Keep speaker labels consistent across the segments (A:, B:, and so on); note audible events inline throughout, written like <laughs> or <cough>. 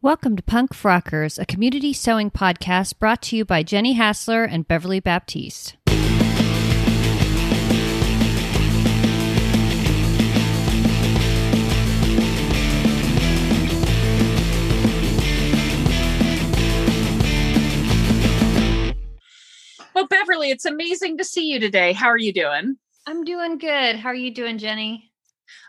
A: Welcome to Punk Frockers, a community sewing podcast brought to you by Jenny Hassler and Beverly Baptiste.
B: Well, Beverly, it's amazing to see you today. How are you doing?
A: I'm doing good. How are you doing, Jenny?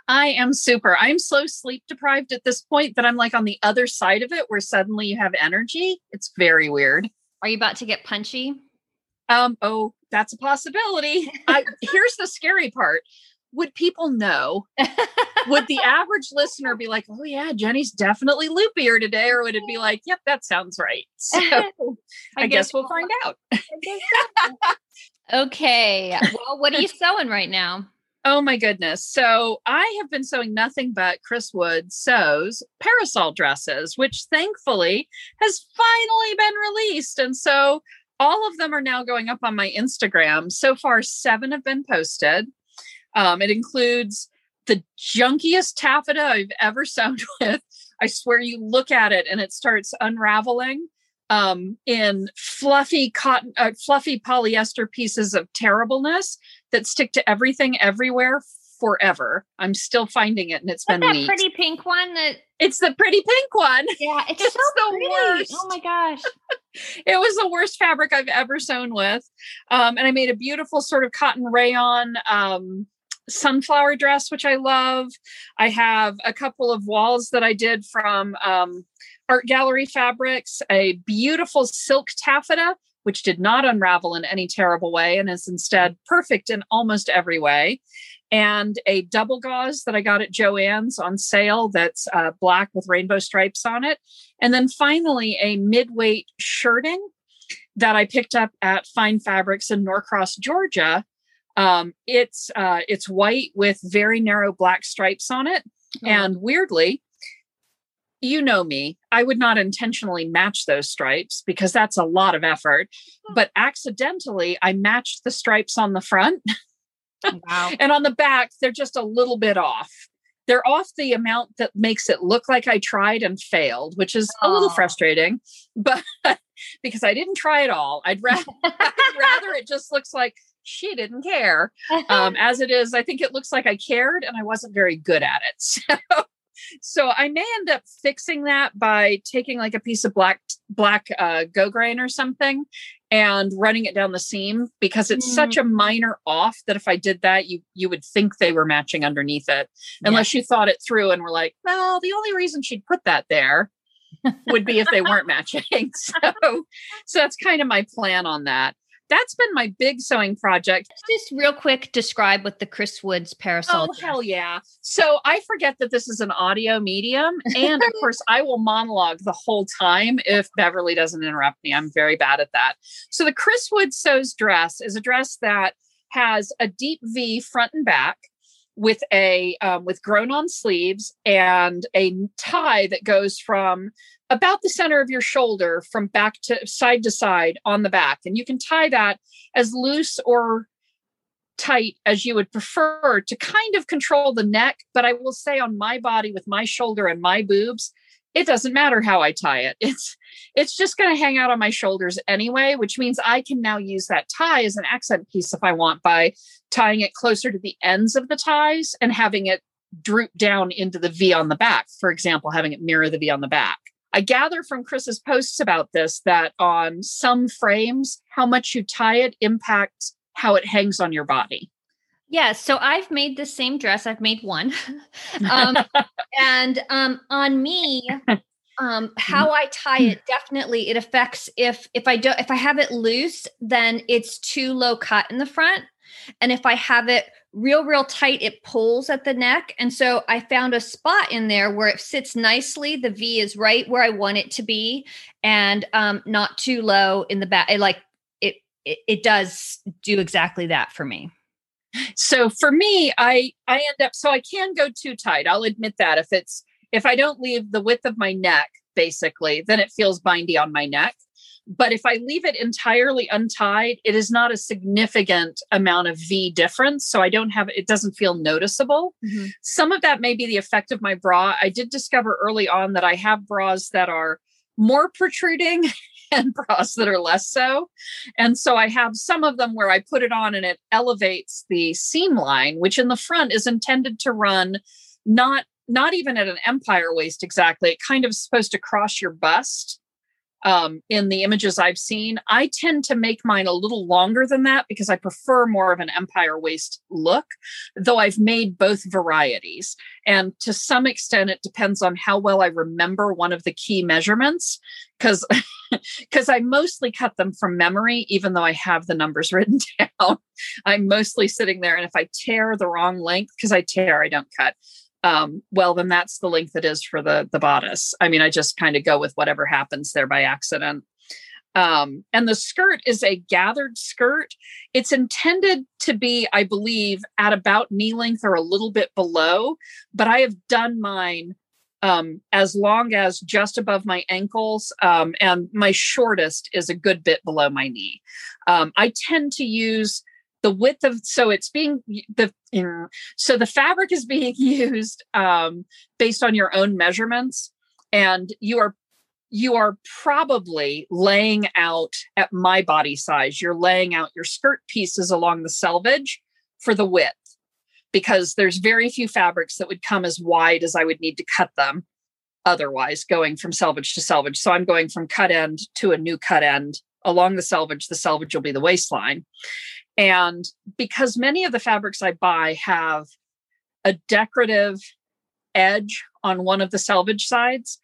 B: I am super. I'm so sleep deprived at this point that I'm like on the other side of it where suddenly you have energy. It's very weird.
A: Are you about to get punchy?
B: Um, oh, that's a possibility. I, here's the scary part. Would people know? would the <laughs> average listener be like, oh, yeah, Jenny's definitely loopier today? Or would it be like, yep, that sounds right? <laughs> So <laughs> I, I guess, guess, we'll find out.
A: okay. Well, what are you sewing right now?
B: Oh my goodness. So I have been sewing nothing but Chris Wood sews parasol dresses, which thankfully has finally been released. And so all of them are now going up on my Instagram. So far, seven have been posted. Um, it includes the junkiest taffeta I've ever <laughs> sewn with. I swear you look at it and it starts unraveling um, in fluffy cotton, uh, fluffy polyester pieces of terribleness that stick to everything everywhere forever. I'm still finding it, and it's
A: What's
B: been
A: that
B: weeks.
A: pretty pink one. That
B: it's the pretty pink one.
A: Yeah, it's, <laughs> it's so the pretty. worst. Oh my gosh, <laughs>
B: it was the worst fabric I've ever sewn with. Um, and I made a beautiful sort of cotton rayon um, sunflower dress, which I love. I have a couple of walls that I did from um, Art Gallery Fabrics, a beautiful silk taffeta, which did not unravel in any terrible way and is instead perfect in almost every way. And a double gauze that I got at Joann's on sale that's uh, black with rainbow stripes on it. And then finally, a mid-weight shirting that I picked up at Fine Fabrics in Norcross, Georgia. Um, it's uh, it's white with very narrow black stripes on it, oh. and weirdly, you know me, I would not intentionally match those stripes because that's a lot of effort. But accidentally, I matched the stripes on the front. Wow. <laughs> and on the back, they're just a little bit off. They're off the amount that makes it look like I tried and failed, which is a little frustrating, <laughs> but because I didn't try at all. I'd rather, <laughs> I'd rather it just looks like she didn't care. Um, as it is, I think it looks like I cared and I wasn't very good at it. So so I may end up fixing that by taking like a piece of black black uh, grosgrain or something and running it down the seam because it's mm. such a minor off that if I did that, you you would think they were matching underneath it, unless yeah. you thought it through and were like, well, the only reason she'd put that there would be if they weren't <laughs> matching. <laughs> So, so that's kind of my plan on that that's been my big sewing project.
A: Just real quick, describe what the Chris Woods parasol.
B: Oh hell yeah! So I forget that this is an audio medium, and of <laughs> course I will monologue the whole time if Beverly doesn't interrupt me. I'm very bad at that. So the Chris Woods sews dress is a dress that has a deep V front and back with a um, with grown on sleeves and a tie that goes from about the center of your shoulder from back to side to side on the back. And you can tie that as loose or tight as you would prefer to kind of control the neck. But I will say on my body with my shoulder and my boobs, it doesn't matter how I tie it. It's it's just going to hang out on my shoulders anyway, which means I can now use that tie as an accent piece if I want by tying it closer to the ends of the ties and having it droop down into the V on the back. For example, having it mirror the V on the back. I gather from Chris's posts about this that on some frames, how much you tie it impacts how it hangs on your body.
A: Yeah, so I've made the same dress. I've made one, <laughs> um, and um, on me, um, how I tie it definitely it affects if if I don't if I have it loose, then it's too low cut in the front, and if I have it real, real tight, it pulls at the neck. And so I found a spot in there where it sits nicely. The V is right where I want it to be and um, not too low in the back. It, like it, it, it does do exactly that for me.
B: So for me, I I end up so I can go too tight. I'll admit that if it's if I don't leave the width of my neck, basically, then it feels bindy on my neck. But if I leave it entirely untied, it is not a significant amount of V difference. So I don't have it doesn't feel noticeable. Mm-hmm. Some of that may be the effect of my bra. I did discover early on that I have bras that are more protruding <laughs> and bras that are less so. And so I have some of them where I put it on and it elevates the seam line, which in the front is intended to run not not even at an empire waist exactly. It kind of supposed to cross your bust um, in the images I've seen. I tend to make mine a little longer than that because I prefer more of an empire waist look, though I've made both varieties. And to some extent, it depends on how well I remember one of the key measurements because because <laughs> I mostly cut them from memory, even though I have the numbers <laughs> written down. I'm mostly sitting there, and if I tear the wrong length, because I tear, I don't cut um, well, then that's the length it is for the the bodice. I mean, I just kind of go with whatever happens there by accident. Um, and the skirt is a gathered skirt. It's intended to be, I believe, at about knee length or a little bit below, but I have done mine um, as long as just above my ankles, um, and my shortest is a good bit below my knee. Um, I tend to use the width of so it's being the so the fabric is being <laughs> used um, based on your own measurements and you are you are probably laying out at my body size you're laying out your skirt pieces along the selvage for the width because there's very few fabrics that would come as wide as i would need to cut them otherwise going from selvage to selvage. So i'm going from cut end to a new cut end. Along the selvage the selvage will be the waistline and because many of the fabrics I buy have a decorative edge on one of the selvage sides,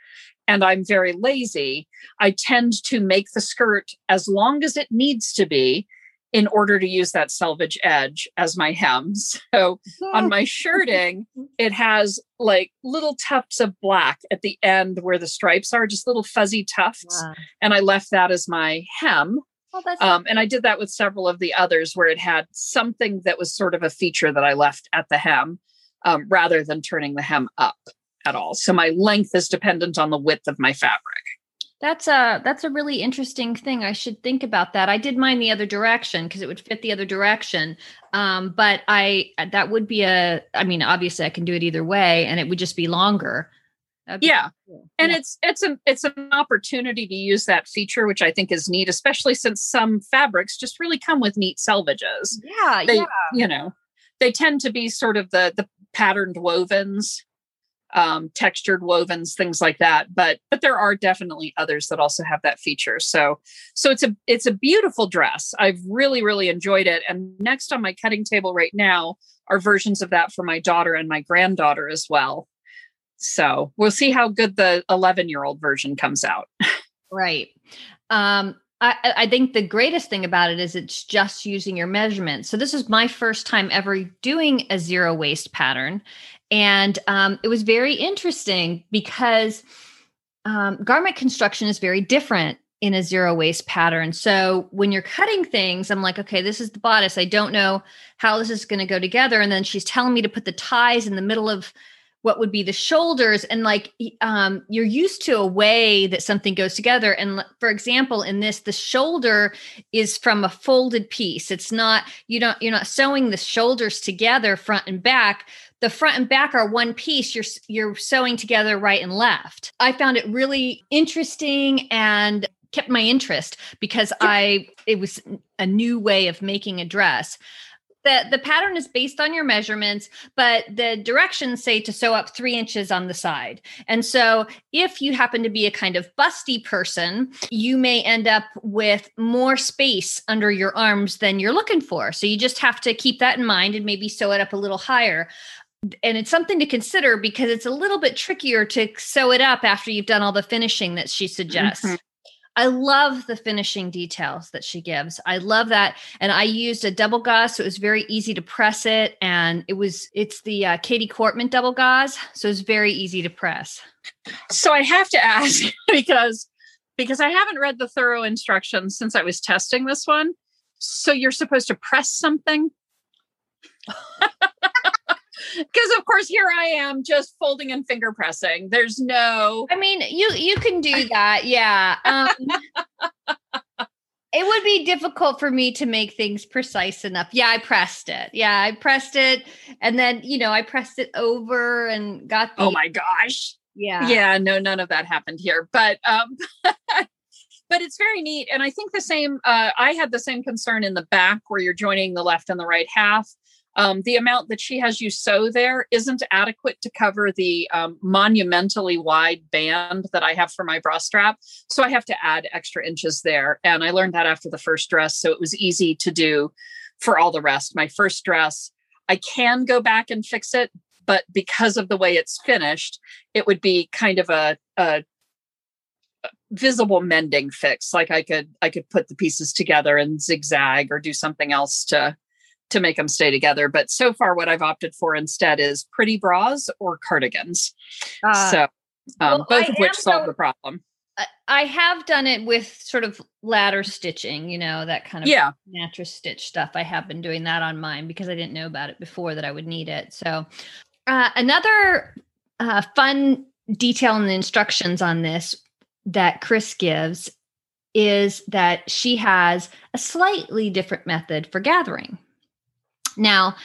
B: and I'm very lazy, I tend to make the skirt as long as it needs to be in order to use that selvage edge as my hem. <laughs> So on ah. my shirting, it has like little tufts of black at the end where the stripes are, just little fuzzy tufts. Wow. And I left that as my hem. Um, and I did that with several of the others where it had something that was sort of a feature that I left at the hem um, rather than turning the hem up at all. So my length is dependent on the width of my fabric.
A: That's a that's a really interesting thing. I should think about that. I did mine the other direction because it would fit the other direction. Um, but I that would be a. I mean, obviously, I can do it either way, and it would just be longer
B: yeah cool. and yeah. it's it's an it's an opportunity to use that feature which i think is neat especially since some fabrics just really come with neat selvages
A: yeah
B: they
A: yeah.
B: you know they tend to be sort of the the patterned wovens um textured wovens things like that but but there are definitely others that also have that feature so so it's a it's a beautiful dress i've really really enjoyed it and next on my cutting table right now are versions of that for my daughter and my granddaughter as well so we'll see how good the 11 year old version comes out. <laughs>
A: right. Um, I, I, think the greatest thing about it is it's just using your measurements. So this is my first time ever doing a zero waste pattern, and um, it was very interesting because um, garment construction is very different in a zero waste pattern. So when you're cutting things, I'm like, okay, this is the bodice. I don't know how this is going to go together, and then she's telling me to put the ties in the middle of what would be the shoulders and like um, you're used to a way that something goes together. And for example in this the shoulder is from a folded piece. It's not you don't you're not sewing the shoulders together front and back. The front and back are one piece. You're you're sewing together right and left. I found it really interesting and kept my interest because i it was a new way of making a dress the the pattern is based on your measurements but the directions say to sew up three inches on the side. And so if you happen to be a kind of busty person you may end up with more space under your arms than you're looking for. So you just have to keep that in mind and maybe sew it up a little higher. And it's something to consider because it's a little bit trickier to sew it up after you've done all the finishing that she suggests. Mm-hmm. I love the finishing details that she gives. I love that. And I used a double gauze, so it was very easy to press it. And it was, it's the uh, Katie Cortman double gauze. So it's very easy to press.
B: So I have to <laughs> ask because, because I haven't read the thorough instructions since I was testing this one. So you're supposed to press something? <laughs> because of course here I am just folding and finger pressing. There's no
A: I mean, you you can do <laughs> that. Yeah. Um it would be difficult for me to make things precise enough. Yeah, I pressed it. Yeah, I pressed it. And then, you know, I pressed it over and got
B: the, Oh my gosh.
A: Yeah.
B: Yeah, no, none of that happened here. But um <laughs> but it's very neat. And I think the same uh I had the same concern in the back where you're joining the left and the right half um, the amount that she has you sew there isn't adequate to cover the um, monumentally wide band that I have for my bra strap. So I have to add extra inches there. And I learned that after the first dress. So it was easy to do for all the rest. My first dress, I can go back and fix it, but because of the way it's finished, it would be kind of a, a visible mending fix like i could i could put the pieces together and zigzag or do something else to to make them stay together. But so far, what I've opted for instead is pretty bras or cardigans. Uh, so um, well, both I of which solve so, the problem.
A: I have done it with sort of ladder stitching, you know, that kind of
B: yeah.
A: mattress stitch stuff. I have been doing that on mine because I didn't know about it before that I would need it. So, uh, another uh, fun detail in the instructions on this that Chris gives is that she has a slightly different method for gathering. Now,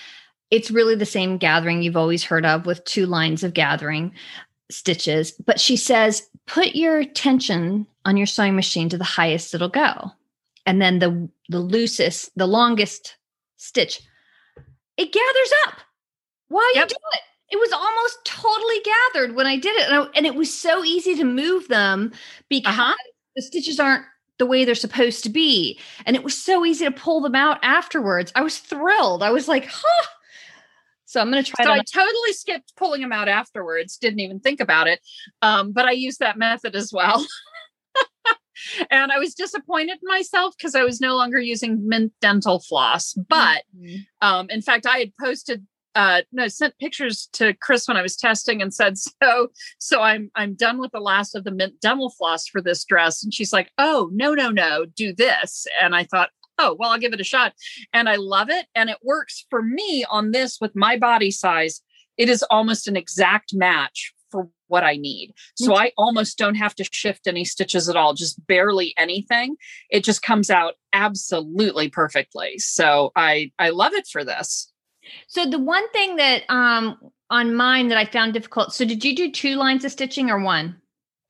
A: it's really the same gathering you've always heard of with two lines of gathering stitches, but she says put your tension on your sewing machine to the highest it'll go. And then the the loosest, the longest stitch, it gathers up while you do it. It was almost totally gathered when I did it. And, I, and it was so easy to move them because uh-huh. the stitches aren't the way they're supposed to be. And it was so easy to pull them out afterwards. I was thrilled. I was like, huh. So I'm going to try.
B: So I totally skipped pulling them out afterwards. Didn't even think about it. Um, but I used that method as well. <laughs> and I was disappointed in myself because I was no longer using mint dental floss. But mm-hmm. um, in fact, I had posted uh no sent pictures to chris when i was testing and said <laughs> so so i'm i'm done with the last of the mint dental floss for this dress. And she's like oh no no no do this. And i thought oh well i'll give it a shot. And i love it. And it works for me on this with my body size. It is almost an exact match for what i need. So i almost don't have to shift any stitches at all just barely anything. It just comes out absolutely perfectly. So i i love it for this
A: so the one thing that um on mine that I found difficult. So did you do two lines of stitching or one?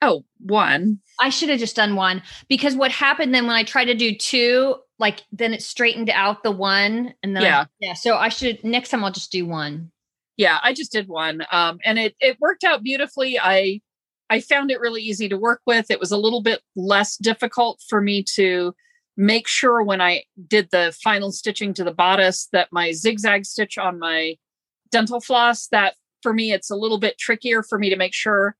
B: Oh, one.
A: I should have just done one because what happened then when I tried to do two, like then it straightened out the one and then
B: yeah, I,
A: yeah. So I should next time I'll just do one.
B: Yeah, I just did one, um, and it it worked out beautifully. I I found it really easy to work with. It was a little bit less difficult for me to make sure when I did the final stitching to the bodice that my zigzag stitch on my dental floss that for me it's a little bit trickier for me to make sure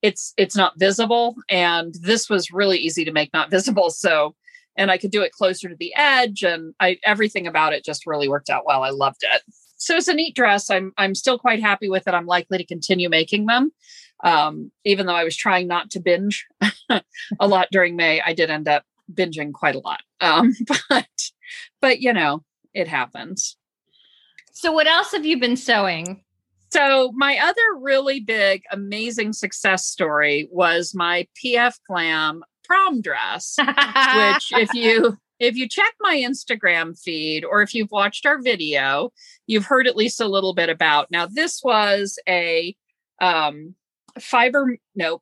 B: it's it's not visible and this was really easy to make not <laughs> visible so and I could do it closer to the edge and I everything about it just really worked out well. I loved it. So it's a neat dress. I'm I'm still quite happy with it. I'm likely to continue making them. Um, even though I was trying not to binge <laughs> a lot during May, I did end up binging quite a lot. Um, <laughs> but but you know, it happens.
A: So what else have you been sewing?
B: So my other really big, amazing success story was my PF Glam prom dress, which if <laughs> you if you check my Instagram feed or if you've watched our video, you've heard at least a little bit about. Now, this was a um, fiber, no,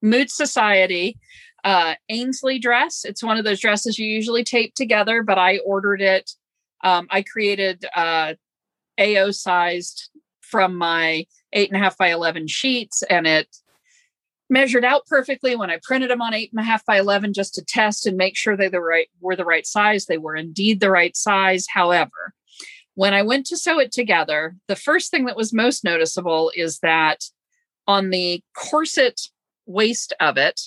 B: Mood Sewciety uh, Ainsley dress. It's one of those dresses you usually tape together, but I ordered it. Um, I created uh, A0 sized from my eight and a half by 11 sheets, and it measured out perfectly when I printed them on eight and a half by 11 just to test and make sure they the right were the right size. They were indeed the right size. However, when I went to sew it together, the first thing that was most noticeable is that on the corset waist of it,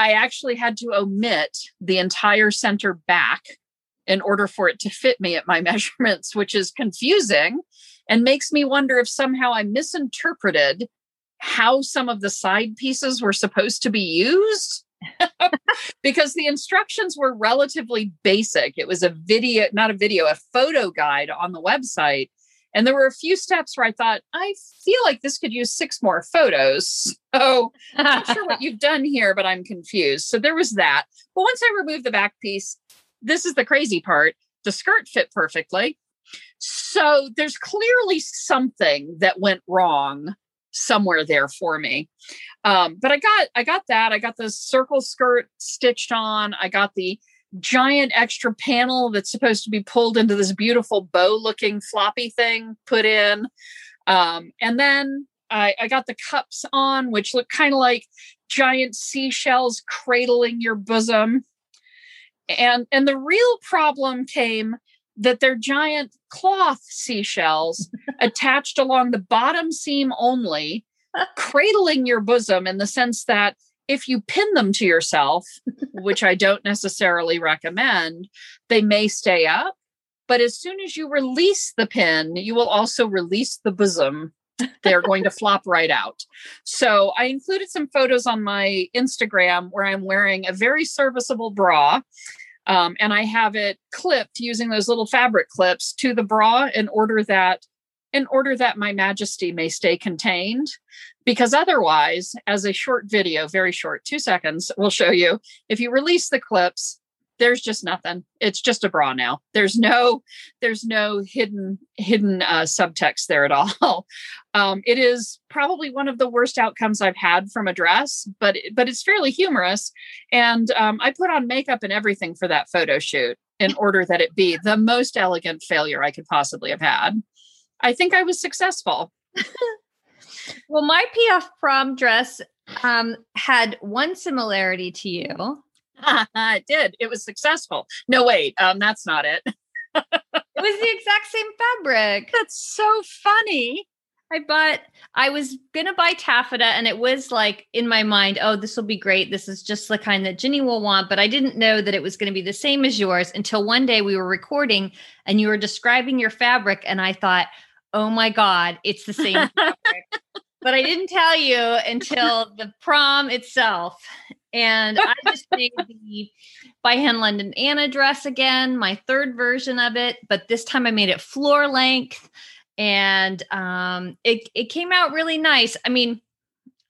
B: I actually had to omit the entire center back in order for it to fit me at my <laughs> measurements, which is confusing and makes me wonder if somehow I misinterpreted how some of the side pieces were supposed to be used. <laughs> because the instructions were relatively basic. It was a video, not a video, a photo guide on the website. And there were a few steps where I thought, I feel like this could use six more photos. So I'm not sure what <laughs> you've done here, but I'm confused. So there was that. But once I removed the back piece, this is the crazy part. The skirt fit perfectly. So there's clearly something that went wrong somewhere there for me. Um, but I got I got that. I got the circle skirt stitched on. I got the giant extra panel that's supposed to be pulled into this beautiful bow looking floppy thing put in. Um, and then I, I got the cups on, which look kind of like giant seashells cradling your bosom. And and the real problem came that they're giant cloth seashells <laughs> attached along the bottom seam only, <laughs> cradling your bosom in the sense that if you pin them to yourself, <laughs> which I don't necessarily recommend, they may stay up. But as soon as you release the pin, you will also release the bosom. They're going to <laughs> flop right out. So I included some photos on my Instagram where I'm wearing a very serviceable bra um, and I have it clipped using those little fabric clips to the bra in order that in order that my majesty may stay contained because otherwise as a short video very short 2 seconds will show you if you release the clips there's just nothing. It's just a bra now. There's no there's no hidden hidden uh, subtext there at <laughs> all. Um, it is probably one of the worst outcomes i've had from a dress but but it's fairly humorous. And um, i put on makeup and everything for that photo shoot in order that it be the most elegant failure i could possibly have had. I think i was successful <laughs>
A: well my pf prom dress um, had one similarity to you <laughs>
B: it did. It was successful. No, wait, um, that's not it. <laughs> it
A: was the exact same fabric.
B: That's so funny.
A: I bought, I was gonna buy taffeta, and it was like in my mind, oh, this will be great. This is just the kind that Jenny will want. But I didn't know that it was gonna be the same as yours until one day we were recording and you were describing your fabric, and I thought, oh my God, it's the same <laughs> but I didn't tell you until the prom itself. And I just made the by hand London Anna dress again, my third version of it, but this time I made it floor length and um it it came out really nice. I mean,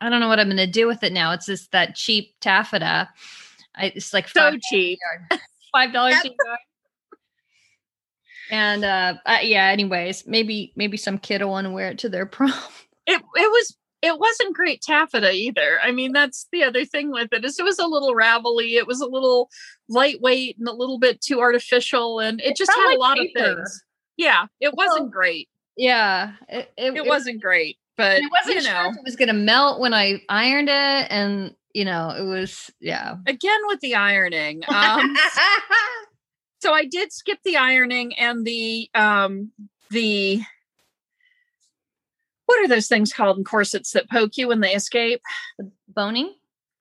A: I don't know what I'm going to do with it now. It's just that cheap taffeta. I, it's like
B: so cheap.
A: Five dollars a yard. And uh, uh, yeah, anyways, maybe maybe some kid will want to wear it to their <laughs> prom.
B: It it was it wasn't great taffeta either. I mean, that's the other thing with it is it was a little ravelly. It was a little lightweight and a little bit too artificial, and it, it just had like a lot paper. of things. Yeah, it wasn't great.
A: Yeah,
B: it, it, it wasn't great, but it wasn't you know,
A: sure it was going to melt when I ironed it, and you know, it was yeah.
B: Again with the ironing. <laughs> Um, so I did skip the ironing and the um the what are those things called in corsets that poke you when they escape?
A: The boning?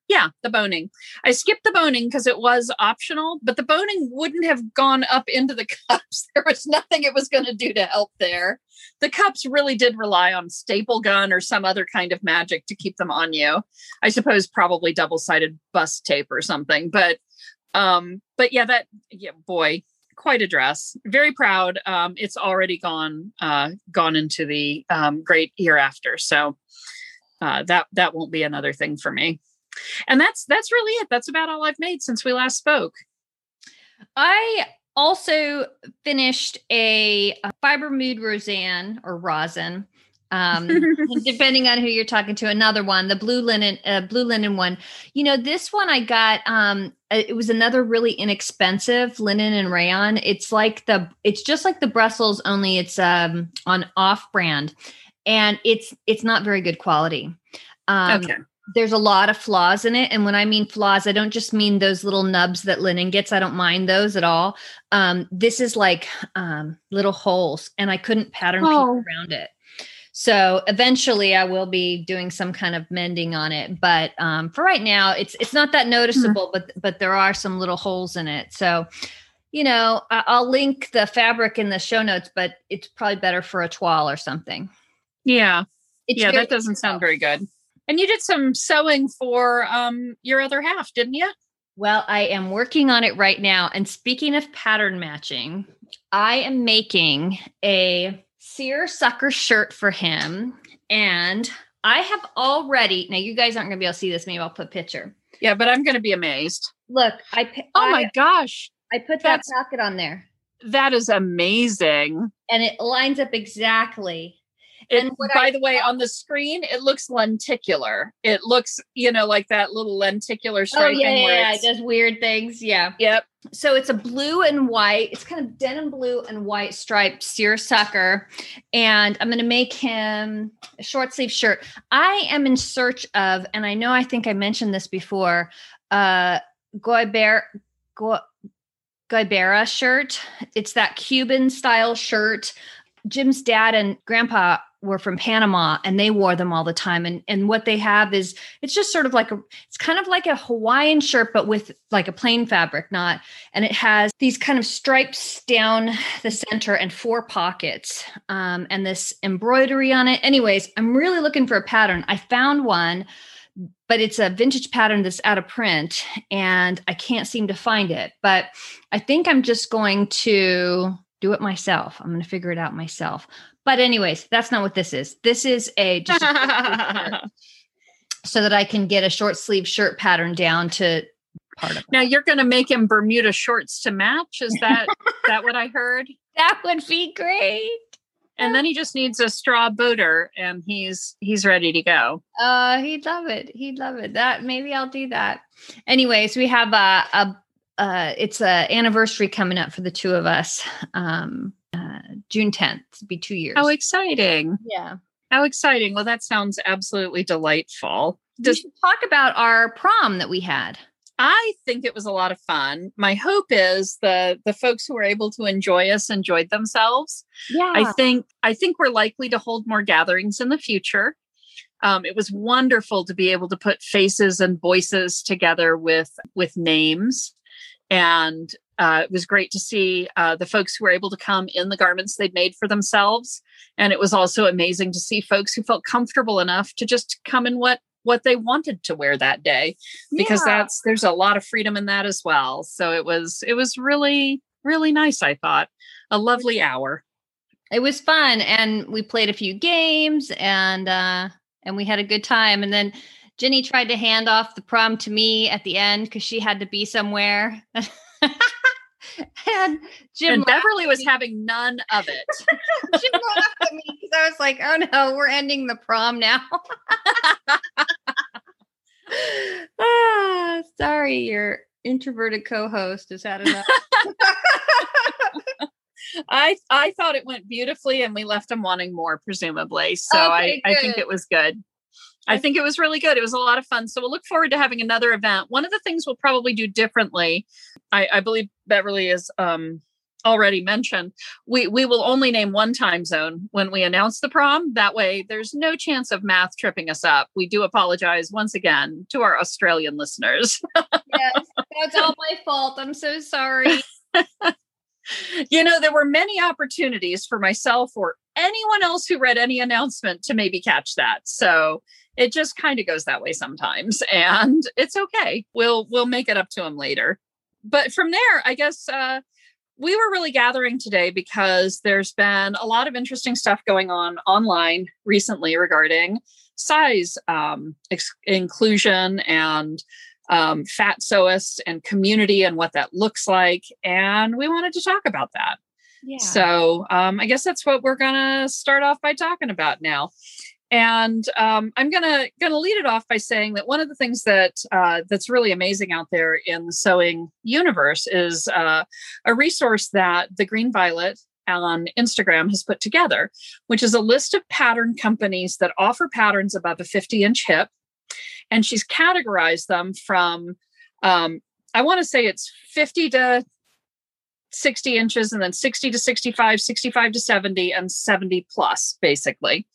B: Yeah, the boning. I skipped the boning because it was optional, but the boning wouldn't have gone up into the <laughs> cups. There was nothing it was going to do to help there. The cups really did rely on staple gun or some other kind of magic to keep them on you. I suppose probably double-sided bust tape or something, but um but yeah that yeah boy quite a dress. Very proud. Um, it's already gone uh, gone into the um, great hereafter. So uh, that that won't be another thing for me. And that's that's really it. That's about all I've made since we last spoke.
A: I also finished a, a Fibre Mood Roseanne or rosin um <laughs> depending on who you're talking to another one the blue linen uh, blue linen one. You know this one i got um uh, it was another really inexpensive linen and rayon. It's like the it's just like the brussels only it's um on off brand. And it's it's not very good quality. Um okay. there's a lot of flaws in it. And when i mean flaws i don't just mean those little nubs that linen gets. I don't mind those at all. Um, this is like um, little holes and i couldn't pattern oh. around it so eventually I will be doing some kind of mending on it. But um, for right now, it's it's not that noticeable, mm-hmm. but but there are some little holes in it. So you know, I'll link the fabric in the show notes, but it's probably better for a toile or something.
B: Yeah. It's yeah, that doesn't sound very good. And you did some sewing for um, your other half, didn't you?
A: Well, I am working on it right now. And speaking of pattern matching, I am making a seersucker shirt for him. And I have already, now you guys aren't going to be able to see this. Maybe I'll put a picture.
B: Yeah, but I'm going to be amazed.
A: Look, I,
B: oh my gosh.
A: I put that pocket on there.
B: That is amazing.
A: And it lines up exactly.
B: It, and by I, the way, on the screen, it looks lenticular. It looks, you know, like that little lenticular striping.
A: Oh, yeah, yeah, yeah. it does weird things. Yeah.
B: Yep.
A: So it's a blue and white. It's kind of denim blue and white striped seersucker. And I'm going to make him a short sleeve shirt. I am in search of, and I know I think I mentioned this before, uh, Goiber, Go, shirt. It's that Cuban style shirt. Jim's dad and grandpa were from Panama and they wore them all the time. And and what they have is it's just sort of like a it's kind of like a Hawaiian shirt, but with like a plain fabric, not and it has these kind of stripes down the center and four pockets um, and this embroidery on it. Anyways, I'm really looking for a pattern. I found one, but it's a vintage pattern that's out of print and I can't seem to find it. But I think I'm just going to do it myself. I'm going to figure it out myself. But anyways, that's not what this is. This is a just a <laughs> so that I can get a short sleeve shirt pattern down to part of.
B: Now you're going to make him Bermuda shorts to match. Is that that what I heard? <laughs>
A: That would be great.
B: And then he just needs a straw boater, and he's he's ready to go.
A: Uh, he'd love it. He'd love it. That maybe I'll do that. Anyways, we have a, a uh, it's a anniversary coming up for the two of us. Um, uh, June 10th, It'll be two years.
B: How exciting!
A: Yeah,
B: how exciting! Well, that sounds absolutely delightful.
A: Does talk about our prom that we had?
B: I think it was a lot of fun. My hope is the the folks who were able to enjoy us enjoyed themselves.
A: Yeah,
B: I think I think we're likely to hold more gatherings in the future. Um, it was wonderful to be able to put faces and voices together with with names and uh, it was great to see uh, the folks who were able to come in the garments they'd made for themselves. And it was also amazing to see folks who felt comfortable enough to just come in what what they wanted to wear that day. Because yeah. that's there's a lot of freedom in that as well. So it was it was really really nice i thought. A lovely hour.
A: It was fun. And we played a few games and uh and we had a good time. And then Jenny tried to hand off the prom to me at the end because she had to be somewhere. <laughs> and
B: Jim and Beverly was having none of it. <laughs>
A: Jim laughed at me because I was like, "Oh no, we're ending the prom now." <laughs> ah, sorry, your introverted co-host has had enough.
B: I I thought it went beautifully, and we left them wanting more, presumably. So okay, I I think it was good. I think it was really good. It was a lot of fun. So we'll look forward to having another event. One of the things we'll probably do differently, I, I believe Beverly is um, already mentioned, we we will only name one time zone when we announce the prom. That way, there's no chance of math tripping us up. We do apologize once again to our Australian listeners. <laughs>
A: yes, that's all my fault. I'm so sorry. <laughs>
B: you know, there were many opportunities for myself or anyone else who read any announcement to maybe catch that. So it just kind of goes that way sometimes <laughs> and it's okay. We'll we'll make it up to him later. But from there i guess uh, we were really gathering today because there's been a lot of interesting stuff going on online recently regarding size um, ex- inclusion and um, fat sewists and community and what that looks like and we wanted to talk about that so um, i guess that's what we're gonna start off by talking about now. And um, I'm gonna gonna lead it off by saying that one of the things that uh, that's really amazing out there in the sewing universe is uh, a resource that the Green Violet on Instagram has put together, which is a list of pattern companies that offer patterns above a 50 inch hip, and she's categorized them from um, I want to say it's 50 to 60 inches and then 60 to 65 65 to 70 and 70 plus basically.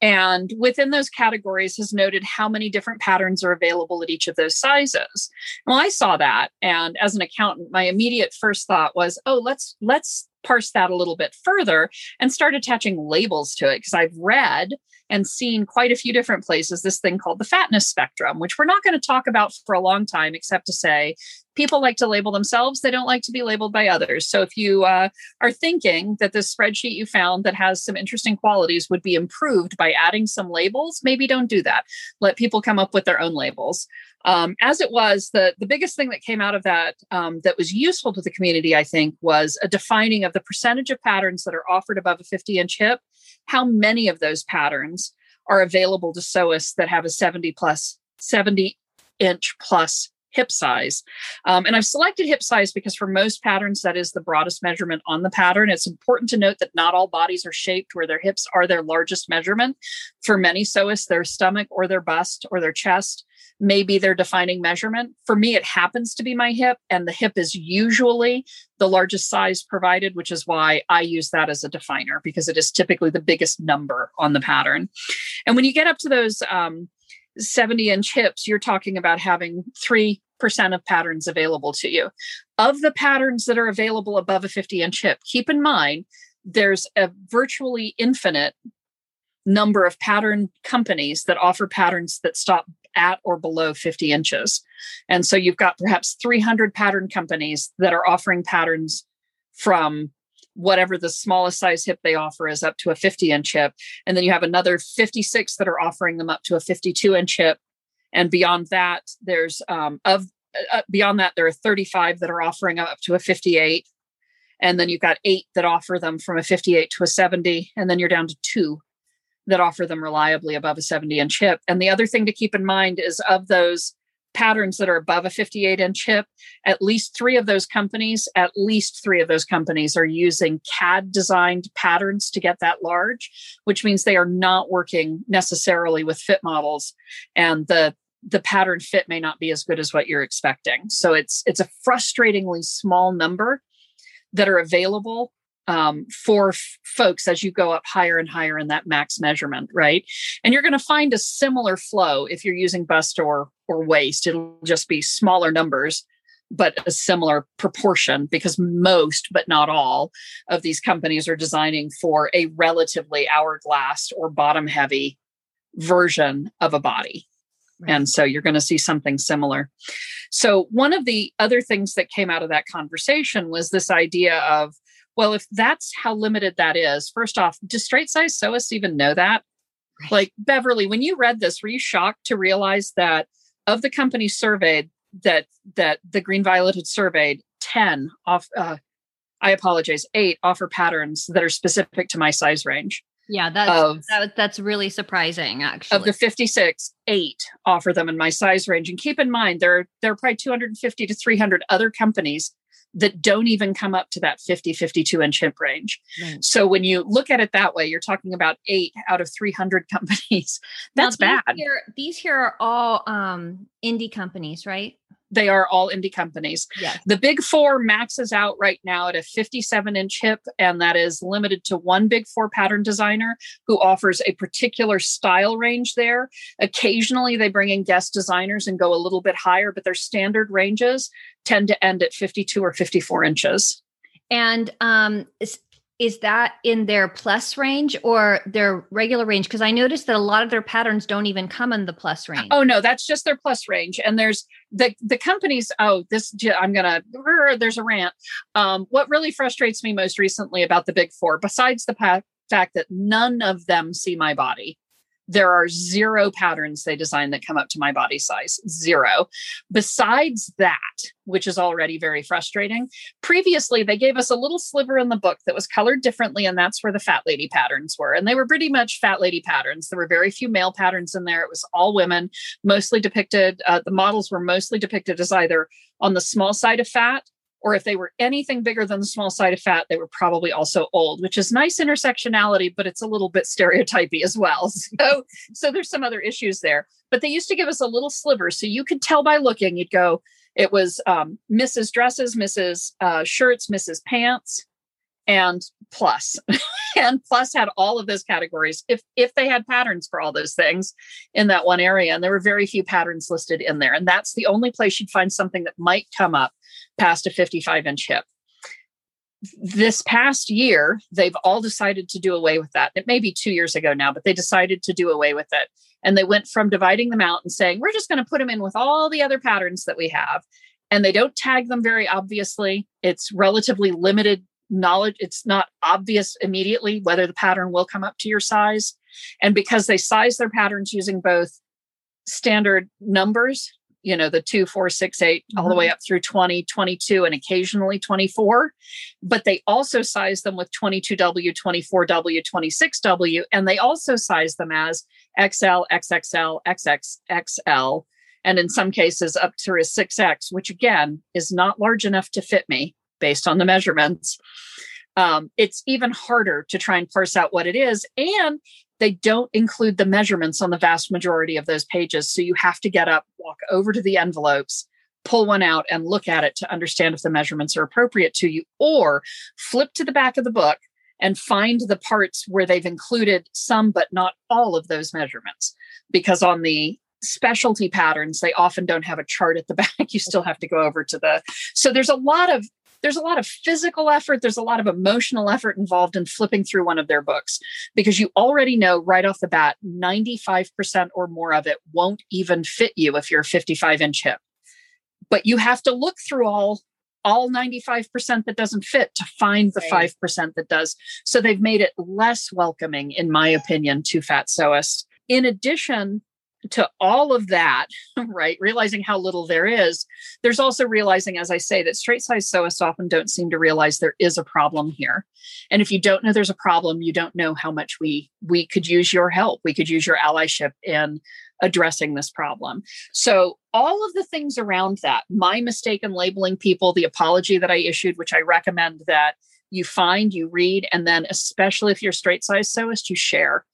B: And within those categories has noted how many different patterns are available at each of those sizes. Well i saw that and as an accountant my immediate first thought was oh let's let's parse that a little bit further and start attaching labels to it because i've read and seen quite a few different places this thing called the fatness spectrum, which we're not going to talk about for a long time, except to say people like to label themselves. They don't like to be labeled by others. So if you uh, are thinking that this spreadsheet you found that has some interesting qualities would be improved by adding some labels, maybe don't do that. Let people come up with their own labels. Um, as it was, the, the biggest thing that came out of that um, that was useful to the community, I think, was a defining of the percentage of patterns that are offered above a 50 inch hip, how many of those patterns are available to sewists that have a 70 plus 70 inch plus hip size. Um, and I've selected hip size because for most patterns, that is the broadest measurement on the pattern. It's important to note that not all bodies are shaped where their hips are their largest measurement. For many sewists, their stomach or their bust or their chest may be their defining measurement. For me, it happens to be my hip, and the hip is usually the largest size provided, which is why I use that as a definer because it is typically the biggest number on the pattern. And when you get up to those, um, 70 inch hips, you're talking about having 3% of patterns available to you. Of the patterns that are available above a 50 inch hip, keep in mind there's a virtually infinite number of pattern companies that offer patterns that stop at or below 50 inches. And so you've got perhaps 300 pattern companies that are offering patterns from whatever the smallest size hip they offer is up to a 50 inch hip. And then you have another 56 that are offering them up to a 52 inch hip. And beyond that, there's um, of uh, beyond that, there are 35 that are offering up to a 58. And then you've got eight that offer them from a 58 to a 70. And then you're down to two that offer them reliably above a 70 inch hip. And the other thing to keep in mind is of those patterns that are above a 58 inch hip, at least three of those companies, at least three of those companies are using CAD designed patterns to get that large, which means they are not working necessarily with fit models. And the the pattern fit may not be as good as what you're expecting. So it's it's a frustratingly small number that are available um, for f- folks as you go up higher and higher in that max measurement, right? And you're going to find a similar flow if you're using bust or or waist. It'll just be smaller numbers, but a similar proportion because most, but not all, of these companies are designing for a relatively hourglass or bottom heavy version of a body. Right. And so you're going to see something similar. So, one of the other things that came out of that conversation was this idea of well, if that's how limited that is, first off, do straight size sewists even know that? Right. Like Beverly, when you read this, were you shocked to realize that of the companies surveyed that that the Green Violet had surveyed, 10 off uh, I apologize, eight offer patterns that are specific to my size range.
A: Yeah, that's of, that, that's really surprising. Actually,
B: of the fifty-six, eight offer them in my size range. And keep in mind, there there are probably two hundred and fifty to three hundred other companies that don't even come up to that 50 52 inch hip range right. so when you look at it that way you're talking about eight out of 300 <laughs> companies that's
A: now,
B: bad
A: here, these here are all um indie companies right
B: they are all indie companies.
A: Yes.
B: The big four maxes out right now at a 57 inch hip, and that is limited to one big four pattern designer who offers a particular style range there. Occasionally, they bring in guest designers and go a little bit higher, but their standard ranges tend to end at 52 or 54 inches.
A: And um, is that in their plus range or their regular range? Because i noticed that a lot of their patterns don't even come in the plus range.
B: Oh no that's just their plus range. And there's the the companies oh this i'm gonna there's a rant. Um, what really frustrates me most recently about the big four besides the pa- fact that none of them see my body there are zero patterns they design that come up to my body size zero. Besides that which is already very frustrating previously they gave us a little sliver in the book that was colored differently and that's where the fat lady patterns were and they were pretty much fat lady patterns. There were very few male patterns in there. It was all women mostly depicted uh, the models were mostly depicted as either on the small side of fat or if they were anything bigger than the small side of fat, they were probably also old, which is nice intersectionality, but it's a little bit stereotypy as well. <laughs> So, so there's some other issues there. But they used to give us a little sliver, so you could tell by looking. You'd go, it was um, Misses Dresses, Misses Uh, shirts, Misses Pants, and plus <laughs> and plus had all of those categories if if they had patterns for all those things in that one area and there were very few patterns listed in there and that's the only place you'd find something that might come up past a 55 inch hip. this past year, they've all decided to do away with that. It may be two years ago now, but they decided to do away with it. And they went from dividing them out and saying, we're just going to put them in with all the other patterns that we have. And they don't tag them very obviously. It's relatively limited knowledge. It's not obvious immediately whether the pattern will come up to your size. And because they size their patterns using both standard numbers you know the two four six eight, mm-hmm. all the way mm-hmm. up through 20 22 and occasionally 24 but they also size them with 22w 24w 26w and they also size them as xl xxl xxxl and in some cases up through a 6x which again is not large enough to fit me based on the measurements um, it's even harder to try and parse out what it is and they don't include the measurements on the vast majority of those pages. So you have to get up, walk over to the envelopes, pull one out, and look at it to understand if the measurements are appropriate to you, or flip to the back of the book and find the parts where they've included some but not all of those measurements. Because on the specialty patterns, they often don't have a chart at the <laughs> back. You still have to go over to the. So there's a lot of there's a lot of physical effort, there's a lot of emotional effort involved in flipping through one of their books because you already know right off the bat 95% or more of it won't even fit you if you're a 55 inch hip. But you have to look through all all 95% that doesn't fit to find the right. 5% that does. So they've made it less welcoming, in my opinion, to fat sewists. In addition, to all of that, <laughs> right, realizing how little there is, there's also realizing, as I say, that straight size sewists often don't seem to realize there is a problem here. And if you don't know there's a problem, you don't know how much we we could use your help. We could use your allyship in addressing this problem. So all of the things around that, my mistake in labeling people, the apology that I issued, which I recommend that you find, you read, and then especially if you're straight size sewist, you share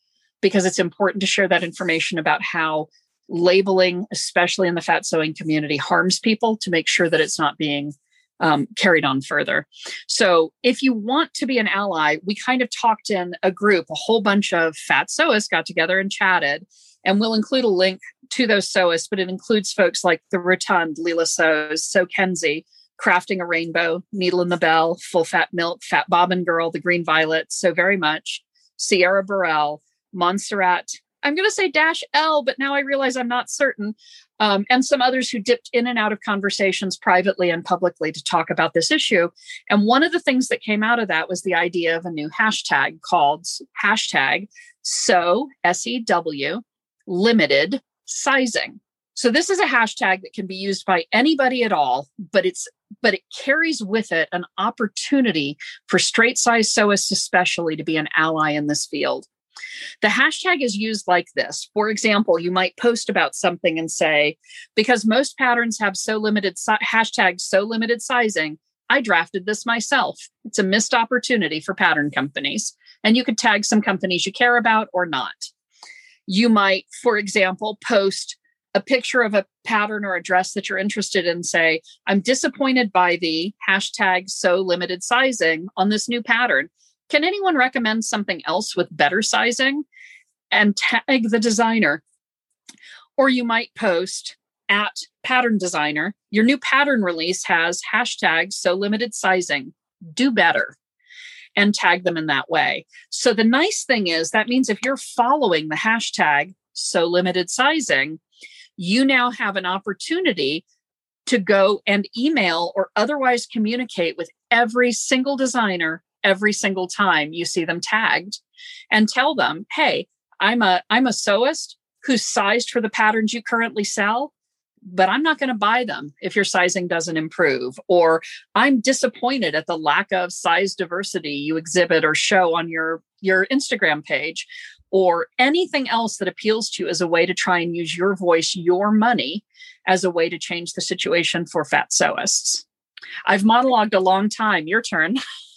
B: because it's important to share that information about how labeling, especially in the fat sewing community, harms people to make sure that it's not being um, carried on further. So, if you want to be an ally, we kind of talked in a group, a whole bunch of fat sewists got together and chatted. And we'll include a link to those sewists, but it includes folks like The Rotund, Leela Sews, So Kenzie, Crafting a Rainbow, Needle in the Bell, Full Fat Milk, Fat Bobbin Girl, The Green Violet, so very much, Sierra Burrell, Montserrat. I'm going to say dash L, but now I realize I'm not certain. Um, and some others who dipped in and out of conversations privately and publicly to talk about this issue. And one of the things that came out of that was the idea of a new hashtag called hashtag sew S E W limited sizing. So this is a hashtag that can be used by anybody at all, but it's but it carries with it an opportunity for straight size sewists especially to be an ally in this field. The hashtag is used like this. For example, you might post about something and say, because most patterns have so limited si- hashtag sew limited sizing, I drafted this myself. It's a missed opportunity for pattern companies. And you could tag some companies you care about or not. You might, for example, post a picture of a pattern or a dress that you're interested in, say, I'm disappointed by the hashtag sew limited sizing on this new pattern. Can anyone recommend something else with better sizing? And tag the designer. Or you might post at pattern designer, your new pattern release has hashtag sew limited sizing, do better, and tag them in that way. So the nice thing is that means if you're following the hashtag sew limited sizing, you now have an opportunity to go and email or otherwise communicate with every single designer every single time you see them tagged and tell them, hey, I'm a I'm a sewist who's sized for the patterns you currently sell, but I'm not going to buy them if your sizing doesn't improve. Or I'm disappointed at the lack of size diversity you exhibit or show on your, your Instagram page, or anything else that appeals to you as a way to try and use your voice, your money, as a way to change the situation for fat sewists. I've monologued a long time. Your turn. <laughs>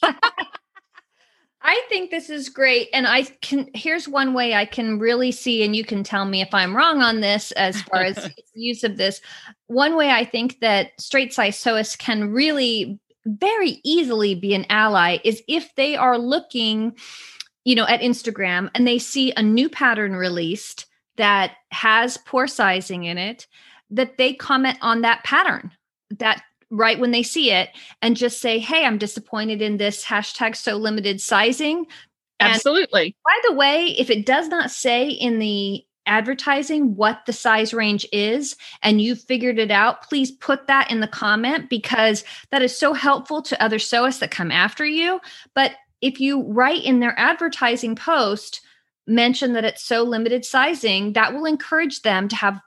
A: I think this is great. And I can, here's one way I can really see, and you can tell me if I'm wrong on this as far as <laughs> use of this. One way I think that straight size sewists can really very easily be an ally is if they are looking, you know, at Instagram and they see a new pattern released that has poor sizing in it, that they comment on that pattern that right when they see it and just say, Hey, I'm disappointed in this hashtag sew limited sizing.
B: Absolutely.
A: And by the way, if it does not say in the advertising what the size range is and you figured it out, please put that in the comment because that is so helpful to other sewists that come after you. But if you write in their advertising post, mention that it's so limited sizing, that will encourage them to have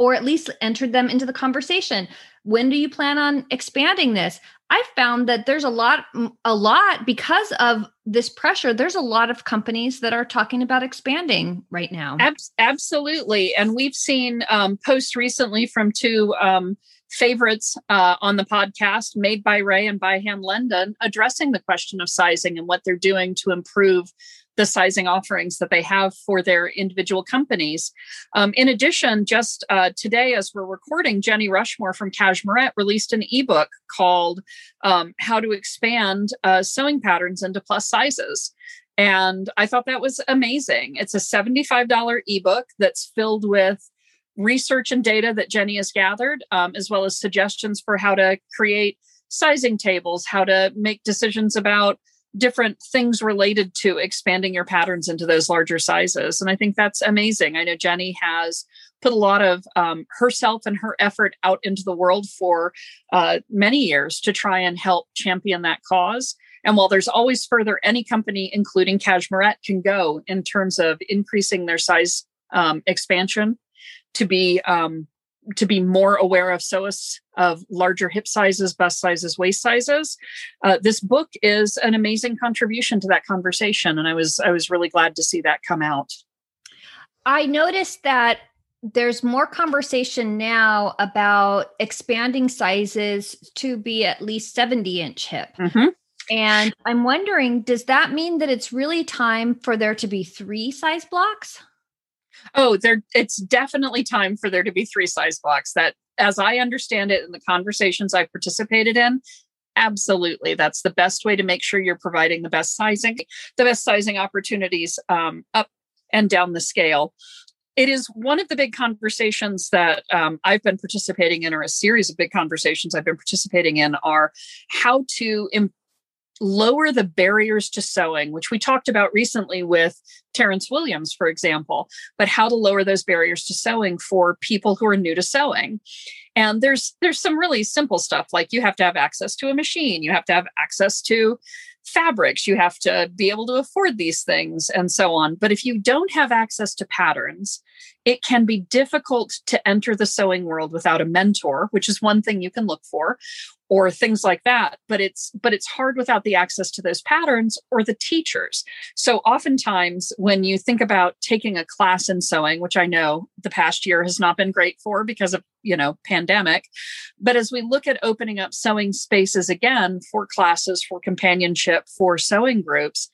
A: or at least entered them into the conversation. When do you plan on expanding this? I found that there's a lot, a lot because of this pressure. There's a lot of companies that are talking about expanding right now.
B: Ab- absolutely, and we've seen um, posts recently from two um, favorites uh, on the podcast, made by Rae and by Hand London, addressing the question of sizing and what they're doing to improve the sizing offerings that they have for their individual companies. Um, in addition, just uh, today, as we're recording, Jenny Rushmore from Cashmerette released an ebook called um, How to Expand uh, Sewing Patterns into Plus Sizes. And I thought that was amazing. It's a $75 ebook that's filled with research and data that Jenny has gathered, um, as well as suggestions for how to create sizing tables, how to make decisions about different things related to expanding your patterns into those larger sizes. And I think that's amazing. I know Jenny has put a lot of um, herself and her effort out into the world for uh, many years to try and help champion that cause. And while there's always further any company, including Cashmerette, can go in terms of increasing their size um, expansion to be um, to be more aware of sewists of larger hip sizes, bust sizes, waist sizes. Uh, this book is an amazing contribution to that conversation, and I was I was really glad to see that come out.
A: I noticed that there's more conversation now about expanding sizes to be at least 70 inch hip. Mm-hmm. And I'm wondering, does that mean that it's really time for there to be three size blocks?
B: Oh, there it's definitely time for there to be three size blocks. That as I understand it in the conversations I've participated in, absolutely that's the best way to make sure you're providing the best sizing, the best sizing opportunities um, up and down the scale. It is one of the big conversations that um, I've been participating in, or a series of big conversations I've been participating in, are how to lower the barriers to sewing, which we talked about recently with Terrence Williams, for example, but how to lower those barriers to sewing for people who are new to sewing. And there's there's some really simple stuff like you have to have access to a machine, you have to have access to fabrics, you have to be able to afford these things and so on. But if you don't have access to patterns, it can be difficult to enter the sewing world without a mentor, which is one thing you can look for, or things like that but it's but it's hard without the access to those patterns or the teachers. So oftentimes when you think about taking a class in sewing which i know the past year has not been great for because of you know pandemic but as we look at opening up sewing spaces again for classes for companionship for sewing groups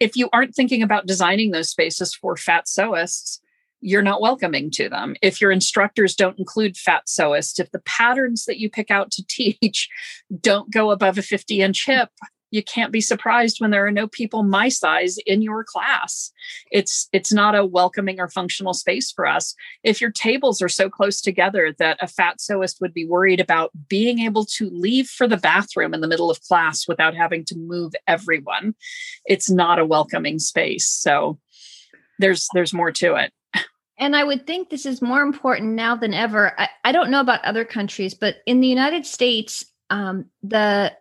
B: if you aren't thinking about designing those spaces for fat sewists you're not welcoming to them. If your instructors don't include fat sewists, if the patterns that you pick out to teach <laughs> don't go above a 50 inch hip, you can't be surprised when there are no people my size in your class. It's it's not a welcoming or functional space for us. If your tables are so close together that a fat sewist would be worried about being able to leave for the bathroom in the middle of class without having to move everyone, it's not a welcoming space. So there's there's more to it.
A: And I would think this is more important now than ever. I, I don't know about other countries, but in the United States, um, the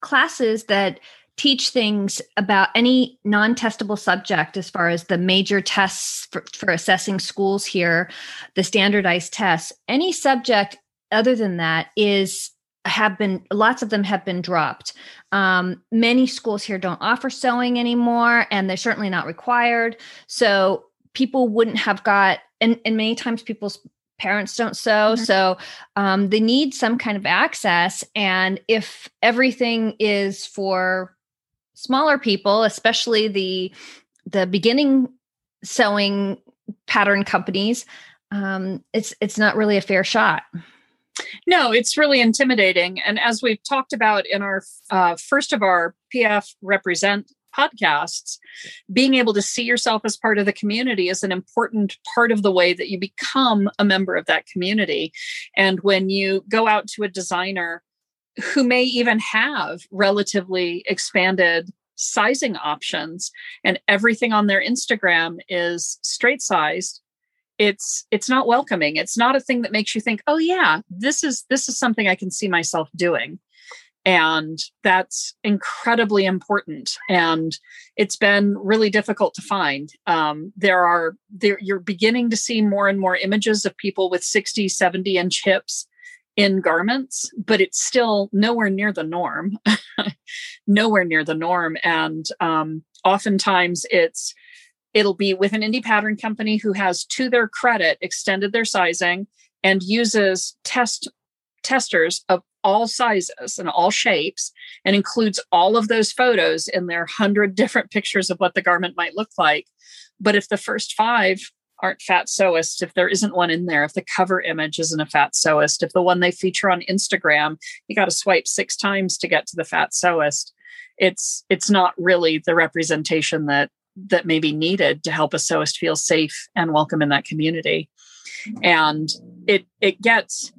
A: classes that teach things about any non-testable subject as far as the major tests for, for, assessing schools here the standardized tests any subject other than that is have been lots of them have been dropped um, many schools here don't offer sewing anymore and they're certainly not required so people wouldn't have got and, and many times people's parents don't sew mm-hmm. so um, they need some kind of access and if everything is for smaller people especially the the beginning sewing pattern companies um, it's it's not really a fair shot
B: no, it's really intimidating. And as we've talked about in our uh, first of our PF Represent podcasts, being able to see yourself as part of the community is an important part of the way that you become a member of that community. And when you go out to a designer who may even have relatively expanded sizing options and everything on their Instagram is straight sized it's it's not welcoming it's not a thing that makes you think oh yeah this is this is something i can see myself doing and that's incredibly important. And it's been really difficult to find. Um, there are there you're beginning to see more and more images of people with 60 70 inch hips in garments but it's still nowhere near the norm. <laughs> Nowhere near the norm. And um, oftentimes it's it'll be with an indie pattern company who has to their credit extended their sizing and uses test testers of all sizes and all shapes and includes all of those photos in their 100 different pictures of what the garment might look like. But if the first five aren't fat sewist if there isn't one in there if the cover image isn't a fat sewist if the one they feature on instagram you got to swipe six times to get to the fat sewist it's it's not really the representation that that may be needed to help a sewist feel safe and welcome in that community. And it it gets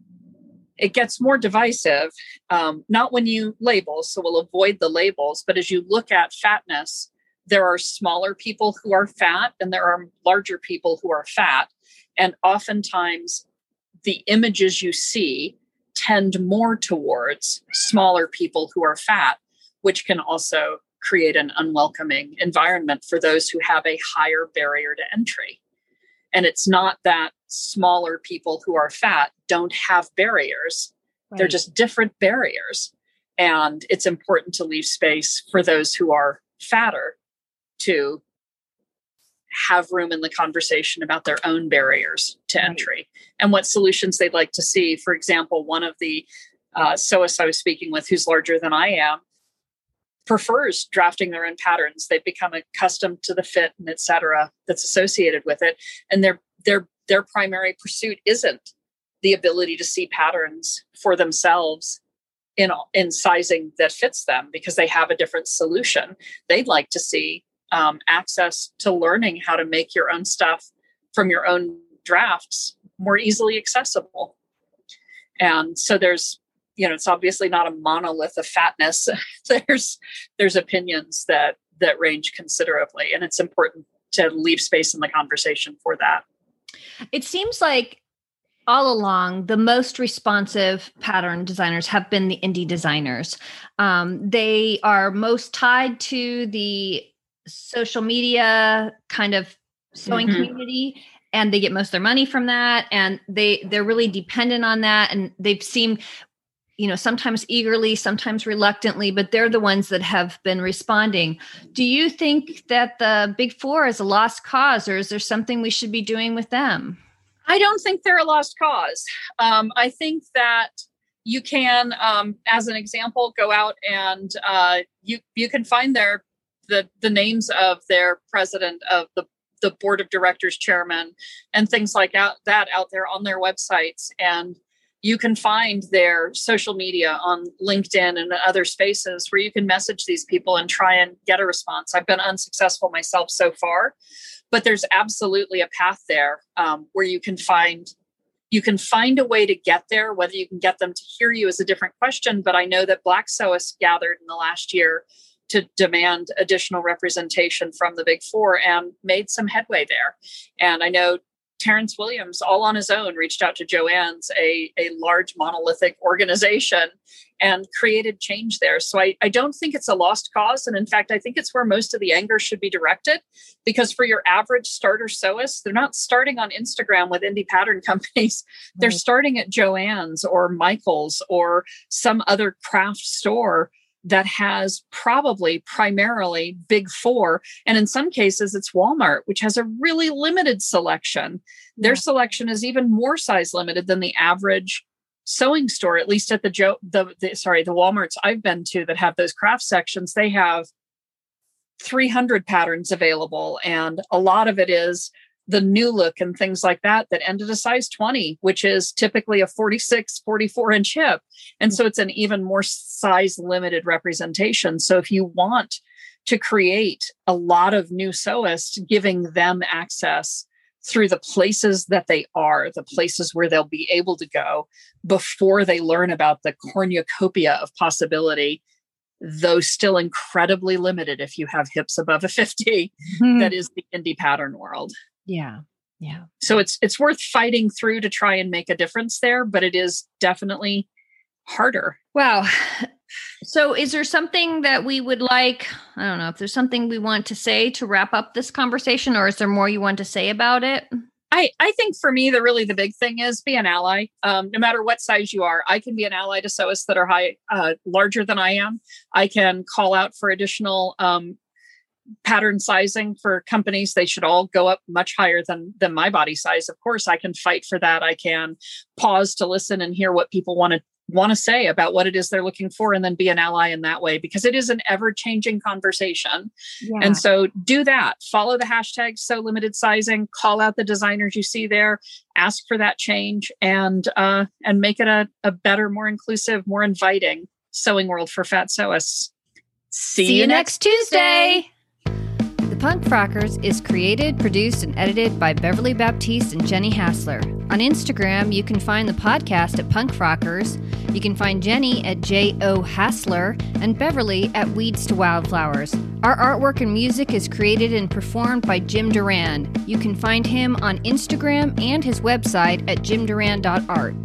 B: it gets more divisive um, not when you label so we'll avoid the labels but as you look at fatness there are smaller people who are fat and there are larger people who are fat and oftentimes the images you see tend more towards smaller people who are fat which can also create an unwelcoming environment for those who have a higher barrier to entry. And it's not that smaller people who are fat don't have barriers, right. they're just different barriers. And it's important to leave space for those who are fatter to have room in the conversation about their own barriers to right. entry and what solutions they'd like to see. For example, one of the uh, sewists I was speaking with, who's larger than I am, prefers drafting their own patterns. They've become accustomed to the fit and et cetera that's associated with it. And their their their primary pursuit isn't the ability to see patterns for themselves in in sizing that fits them because they have a different solution. They'd like to see um, access to learning how to make your own stuff from your own drafts more easily accessible. And so there's you know it's obviously not a monolith of fatness. <laughs> There's there's opinions that that range considerably and it's important to leave space in the conversation for that.
A: It seems like all along the most responsive pattern designers have been the indie designers. Um, they are most tied to the social media kind of sewing mm-hmm. community and they get most of their money from that and they they're really dependent on that and they've seen you know sometimes eagerly sometimes reluctantly but they're the ones that have been responding. Do you think that the big four is a lost cause or is there something we should be doing with them?
B: I don't think they're a lost cause. Um, i think that you can um, as an example go out and uh, you you can find their the the names of their president of the the board of directors chairman and things like that out there on their websites and you can find their social media on LinkedIn and other spaces where you can message these people and try and get a response. I've been unsuccessful myself so far, but there's absolutely a path there um, where you can find you can find a way to get there. Whether you can get them to hear you is a different question. But I know that Black sewists gathered in the last year to demand additional representation from the Big Four and made some headway there. And I know Terrence Williams, all on his own, reached out to Joann's, a, a large monolithic organization, and created change there. So I, I don't think it's a lost cause. And in fact, I think it's where most of the anger should be directed because for your average starter sewist, they're not starting on Instagram with indie pattern <laughs> companies. They're starting at Joann's or Michael's or some other craft store that has probably primarily big four. And in some cases, it's Walmart, which has a really limited selection. Their selection is even more size limited than the average sewing store, at least at the Joe, the, the sorry, the Walmarts I've been to that have those craft sections, they have 300 patterns available. And a lot of it is the new look and things like that that ended a size 20 which is typically a 46 44 inch hip and so it's an even more size limited representation so if you want to create a lot of new sewists, giving them access through the places that they are, the places where they'll be able to go before they learn about the cornucopia of possibility, though still incredibly limited if you have hips above a 50, mm-hmm. that is the indie pattern world.
C: Yeah. Yeah.
B: So it's it's worth fighting through to try and make a difference there, but it is definitely harder.
A: Wow. <sighs> So is there something that we would like, I don't know, if there's something we want to say to wrap up this conversation or is there more you want to say about it?
B: I, I think for me, the really the big thing is be an ally. Um, no matter what size you are, I can be an ally to sewists that are high, uh, larger than I am. I can call out for additional um, pattern sizing for companies they should all go up much higher than than my body size of course i can fight for that i can pause to listen and hear what people want to want to say about what it is they're looking for and then be an ally in that way because it is an ever changing conversation yeah. and so do that follow the hashtag sew limited sizing call out the designers you see there ask for that change and uh and make it a, a better more inclusive more inviting sewing world for fat sewists
A: see, see you next tuesday. tuesday.
C: The Punk Frockers is created, produced, and edited by Beverly Baptiste and Jenny Hassler. On Instagram, you can find the podcast at Punk Frockers. You can find Jenny at J.O. Hassler and Beverly at Weeds to Wildflowers. Our artwork and music is created and performed by Jim Duran. You can find him on Instagram and his website at jimdurand.art.